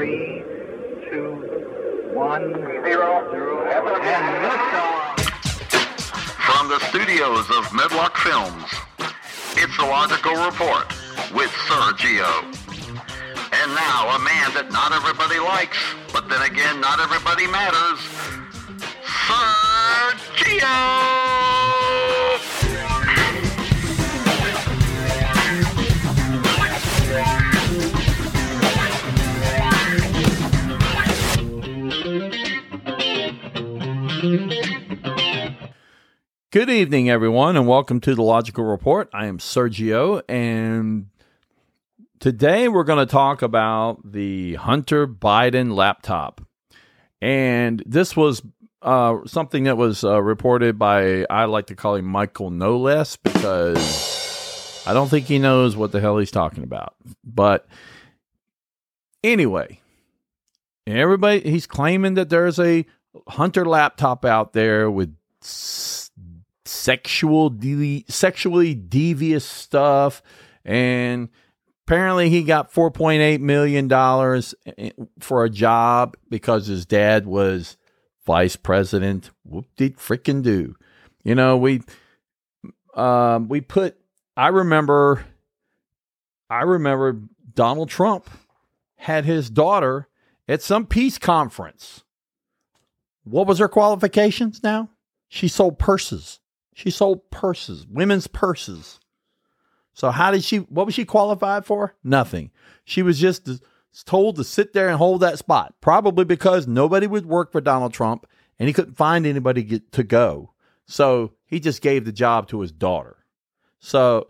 Three, two, one, zero, zero, and liftoff. From the studios of Medlock Films, it's the Logical Report with Sergio. And now, a man that not everybody likes, but then again, not everybody matters, Sergio! Good evening, everyone, and welcome to the Logical Report. I am Sergio, and today we're going to talk about the Hunter Biden laptop. And this was uh, something that was uh, reported by, I like to call him Michael No Less, because I don't think he knows what the hell he's talking about. But anyway, everybody, he's claiming that there's a Hunter laptop out there with sexual de- sexually devious stuff and apparently he got 4.8 million dollars for a job because his dad was vice president. Whoop did freaking do. You know we um we put i remember i remember donald trump had his daughter at some peace conference. What was her qualifications now? She sold purses she sold purses, women's purses. So how did she? What was she qualified for? Nothing. She was just told to sit there and hold that spot. Probably because nobody would work for Donald Trump, and he couldn't find anybody get, to go. So he just gave the job to his daughter. So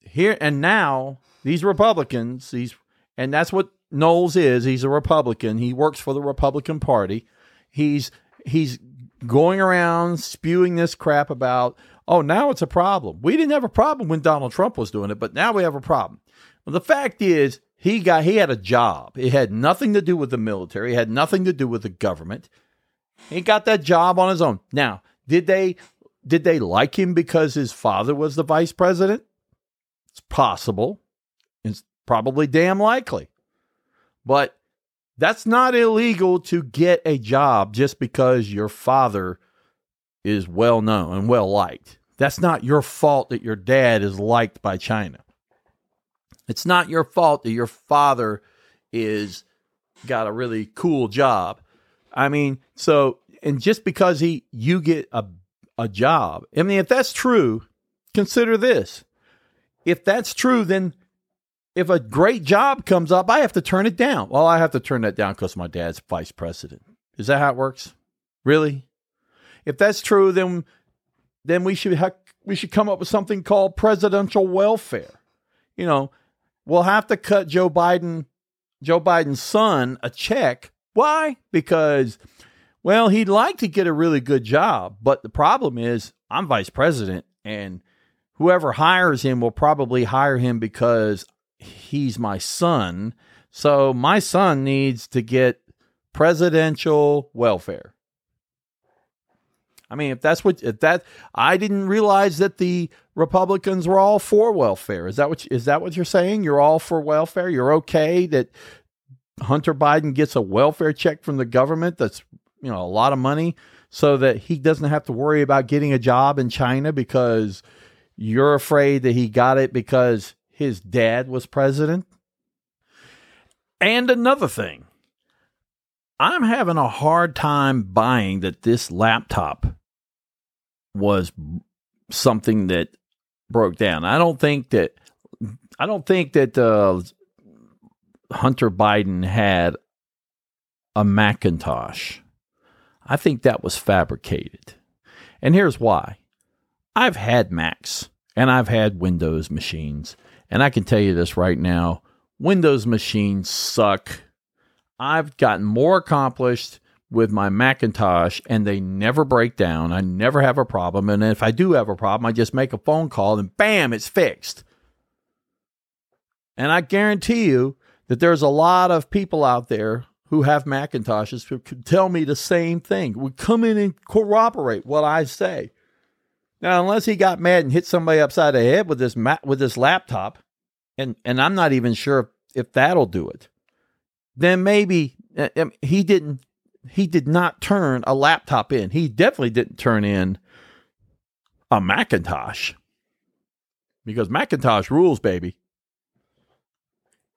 here and now, these Republicans, these, and that's what Knowles is. He's a Republican. He works for the Republican Party. He's he's going around spewing this crap about, oh, now it's a problem. We didn't have a problem when Donald Trump was doing it, but now we have a problem. Well, the fact is, he got he had a job. It had nothing to do with the military. It had nothing to do with the government. He got that job on his own. Now, did they did they like him because his father was the vice president? It's possible. It's probably damn likely. But that's not illegal to get a job just because your father is well known and well liked. That's not your fault that your dad is liked by China. It's not your fault that your father is got a really cool job. I mean, so and just because he you get a a job. I mean, if that's true, consider this. If that's true, then if a great job comes up, I have to turn it down. Well, I have to turn that down because my dad's vice president. Is that how it works? Really? If that's true, then then we should ha- we should come up with something called presidential welfare. You know, we'll have to cut Joe Biden, Joe Biden's son, a check. Why? Because, well, he'd like to get a really good job, but the problem is I'm vice president, and whoever hires him will probably hire him because he's my son. So my son needs to get presidential welfare. I mean, if that's what if that I didn't realize that the Republicans were all for welfare. Is that what is that what you're saying? You're all for welfare? You're okay that Hunter Biden gets a welfare check from the government that's, you know, a lot of money so that he doesn't have to worry about getting a job in China because you're afraid that he got it because his dad was president. And another thing, I'm having a hard time buying that this laptop was something that broke down. I don't think that I don't think that uh, Hunter Biden had a Macintosh. I think that was fabricated. And here's why. I've had Macs and I've had Windows machines. And I can tell you this right now Windows machines suck. I've gotten more accomplished with my Macintosh and they never break down. I never have a problem. And if I do have a problem, I just make a phone call and bam, it's fixed. And I guarantee you that there's a lot of people out there who have Macintoshes who could tell me the same thing, would come in and corroborate what I say. Now, unless he got mad and hit somebody upside the head with this with this laptop, and and I'm not even sure if, if that'll do it. then maybe uh, he didn't. He did not turn a laptop in. He definitely didn't turn in a Macintosh because Macintosh rules, baby.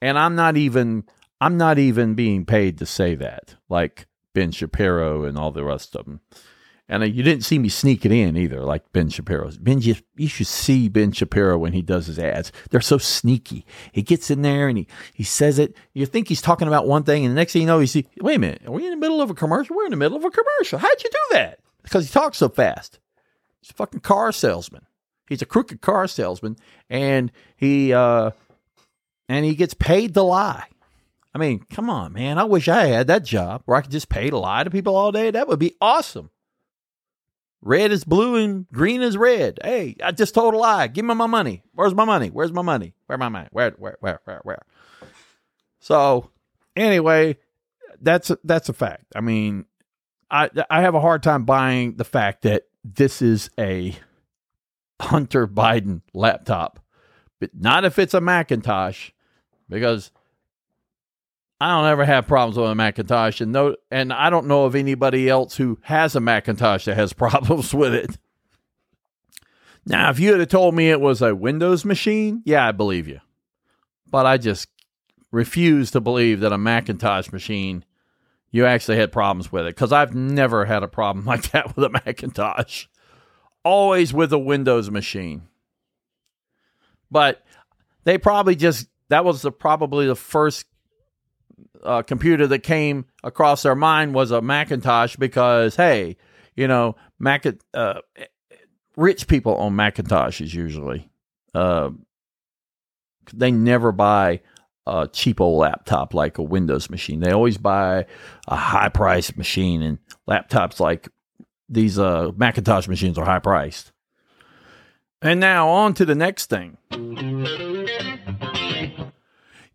And I'm not even I'm not even being paid to say that, like Ben Shapiro and all the rest of them. And you didn't see me sneak it in either, like Ben Shapiro's. Ben, you, you should see Ben Shapiro when he does his ads. They're so sneaky. He gets in there and he, he says it. You think he's talking about one thing, and the next thing you know, you see, wait a minute, are we in the middle of a commercial? We're in the middle of a commercial. How'd you do that? Because he talks so fast. He's a fucking car salesman. He's a crooked car salesman, and he uh, and he gets paid to lie. I mean, come on, man. I wish I had that job where I could just pay to lie to people all day. That would be awesome. Red is blue and green is red. Hey, I just told a lie. Give me my money. Where's my money? Where's my money? Where my money? Where, where, where, where, where? So, anyway, that's a, that's a fact. I mean, I I have a hard time buying the fact that this is a Hunter Biden laptop, but not if it's a Macintosh, because I don't ever have problems with a Macintosh, and no, and I don't know of anybody else who has a Macintosh that has problems with it. Now, if you had told me it was a Windows machine, yeah, I believe you. But I just refuse to believe that a Macintosh machine you actually had problems with it because I've never had a problem like that with a Macintosh. Always with a Windows machine. But they probably just that was the, probably the first uh, computer that came across their mind was a Macintosh because hey, you know, Mac uh, rich people own Macintoshes usually. Uh, they never buy a cheap old laptop like a Windows machine. They always buy a high priced machine, and laptops like these uh, Macintosh machines are high priced. And now on to the next thing.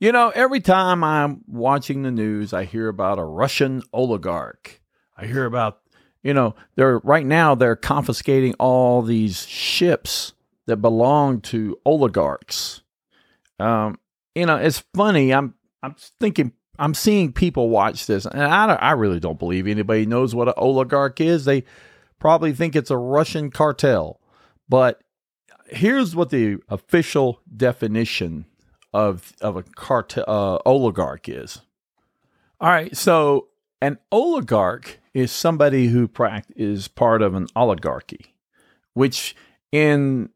You know, every time I'm watching the news, I hear about a Russian oligarch. I hear about, you know, they're right now they're confiscating all these ships that belong to oligarchs. Um, you know, it's funny. I'm I'm thinking I'm seeing people watch this, and I I really don't believe anybody knows what an oligarch is. They probably think it's a Russian cartel, but here's what the official definition of of a cartel uh, oligarch is. All right, so an oligarch is somebody who pract- is part of an oligarchy, which in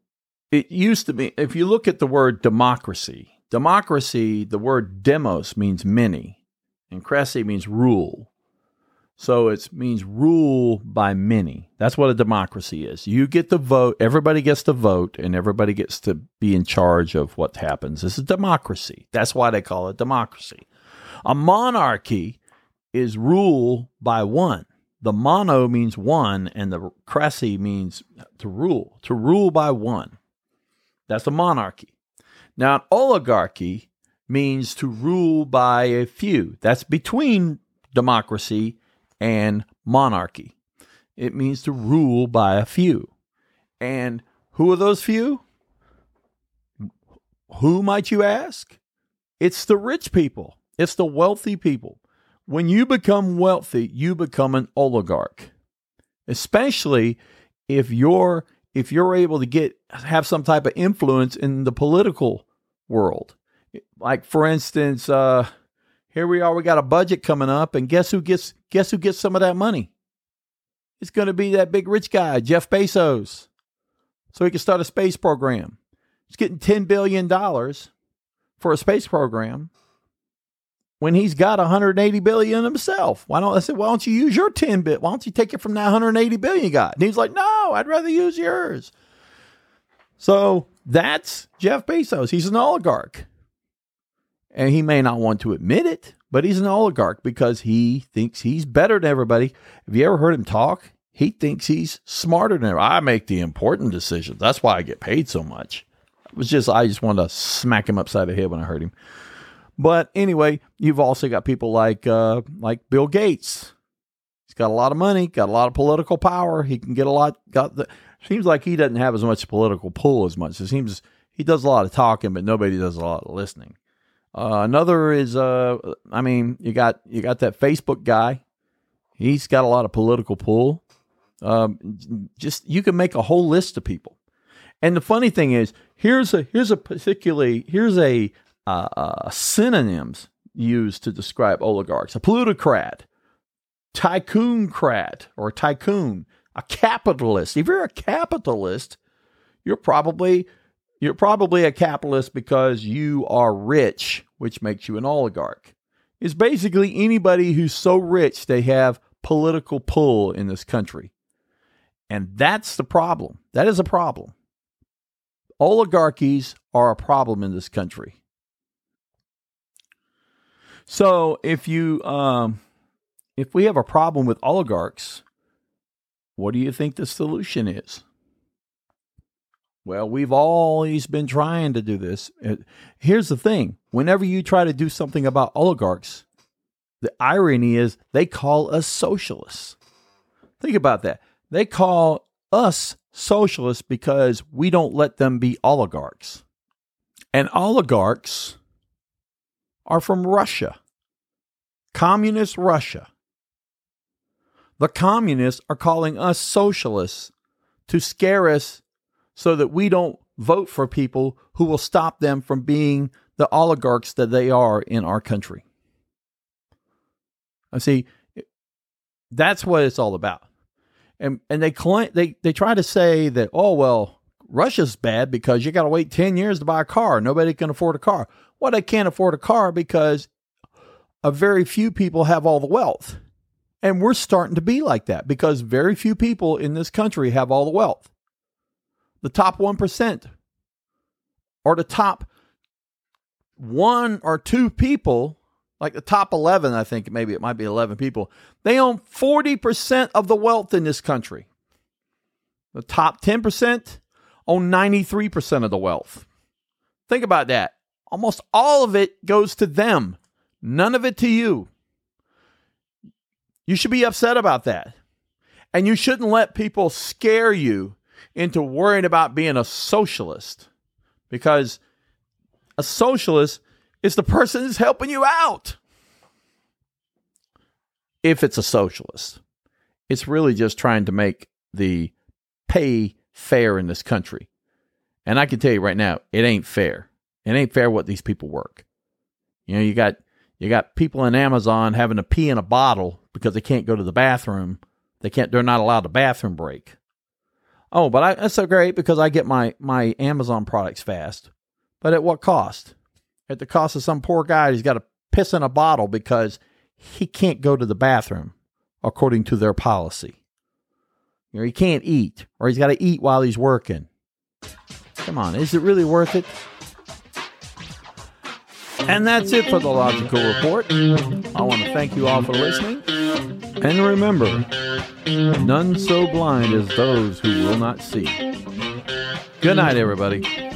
it used to be. If you look at the word democracy, democracy, the word demos means many, and cracy means rule. So it means rule by many. That's what a democracy is. You get the vote, everybody gets to vote, and everybody gets to be in charge of what happens. This is democracy. That's why they call it democracy. A monarchy is rule by one. The mono means one, and the cracy means to rule, to rule by one. That's a monarchy. Now, an oligarchy means to rule by a few. That's between democracy and monarchy. It means to rule by a few. And who are those few? Who might you ask? It's the rich people, it's the wealthy people. When you become wealthy, you become an oligarch. Especially if you're if you're able to get have some type of influence in the political world. Like for instance, uh, here we are, we got a budget coming up, and guess who gets guess who gets some of that money? It's going to be that big rich guy, Jeff Bezos. So he can start a space program. He's getting $10 billion for a space program when he's got 180 billion himself. Why don't I said, why don't you use your 10 bit? Why don't you take it from that 180 billion you got? And he's like, no, I'd rather use yours. So that's Jeff Bezos. He's an oligarch and he may not want to admit it, but he's an oligarch because he thinks he's better than everybody. Have you ever heard him talk? He thinks he's smarter than everybody. I make the important decisions. That's why I get paid so much. It was just I just wanted to smack him upside the head when I heard him. But anyway, you've also got people like uh, like Bill Gates. He's got a lot of money, got a lot of political power. He can get a lot. Got the seems like he doesn't have as much political pull as much. It seems he does a lot of talking, but nobody does a lot of listening. Uh, another is, uh, I mean, you got you got that Facebook guy. He's got a lot of political pull. Um, just you can make a whole list of people. And the funny thing is, here's a here's a particularly here's a uh, uh, synonyms used to describe oligarchs: a plutocrat, tycooncrat, or tycoon, a capitalist. If you're a capitalist, you're probably you're probably a capitalist because you are rich, which makes you an oligarch. It's basically anybody who's so rich they have political pull in this country. And that's the problem. That is a problem. Oligarchies are a problem in this country. So if you um, if we have a problem with oligarchs, what do you think the solution is? Well, we've always been trying to do this. Uh, here's the thing whenever you try to do something about oligarchs, the irony is they call us socialists. Think about that. They call us socialists because we don't let them be oligarchs. And oligarchs are from Russia, communist Russia. The communists are calling us socialists to scare us so that we don't vote for people who will stop them from being the oligarchs that they are in our country. I see that's what it's all about. And and they they they try to say that oh well Russia's bad because you got to wait 10 years to buy a car. Nobody can afford a car. Well, they can't afford a car because a very few people have all the wealth. And we're starting to be like that because very few people in this country have all the wealth. The top 1% or the top one or two people, like the top 11, I think maybe it might be 11 people, they own 40% of the wealth in this country. The top 10% own 93% of the wealth. Think about that. Almost all of it goes to them, none of it to you. You should be upset about that. And you shouldn't let people scare you into worrying about being a socialist because a socialist is the person who's helping you out. If it's a socialist, it's really just trying to make the pay fair in this country. And I can tell you right now, it ain't fair. It ain't fair what these people work. You know, you got you got people in Amazon having to pee in a bottle because they can't go to the bathroom. They can't. They're not allowed a bathroom break. Oh, but I, that's so great because I get my my Amazon products fast. But at what cost? At the cost of some poor guy who's got to piss in a bottle because he can't go to the bathroom according to their policy. You know, he can't eat, or he's got to eat while he's working. Come on, is it really worth it? And that's it for the Logical Report. I want to thank you all for listening. And remember, none so blind as those who will not see. Good night, everybody.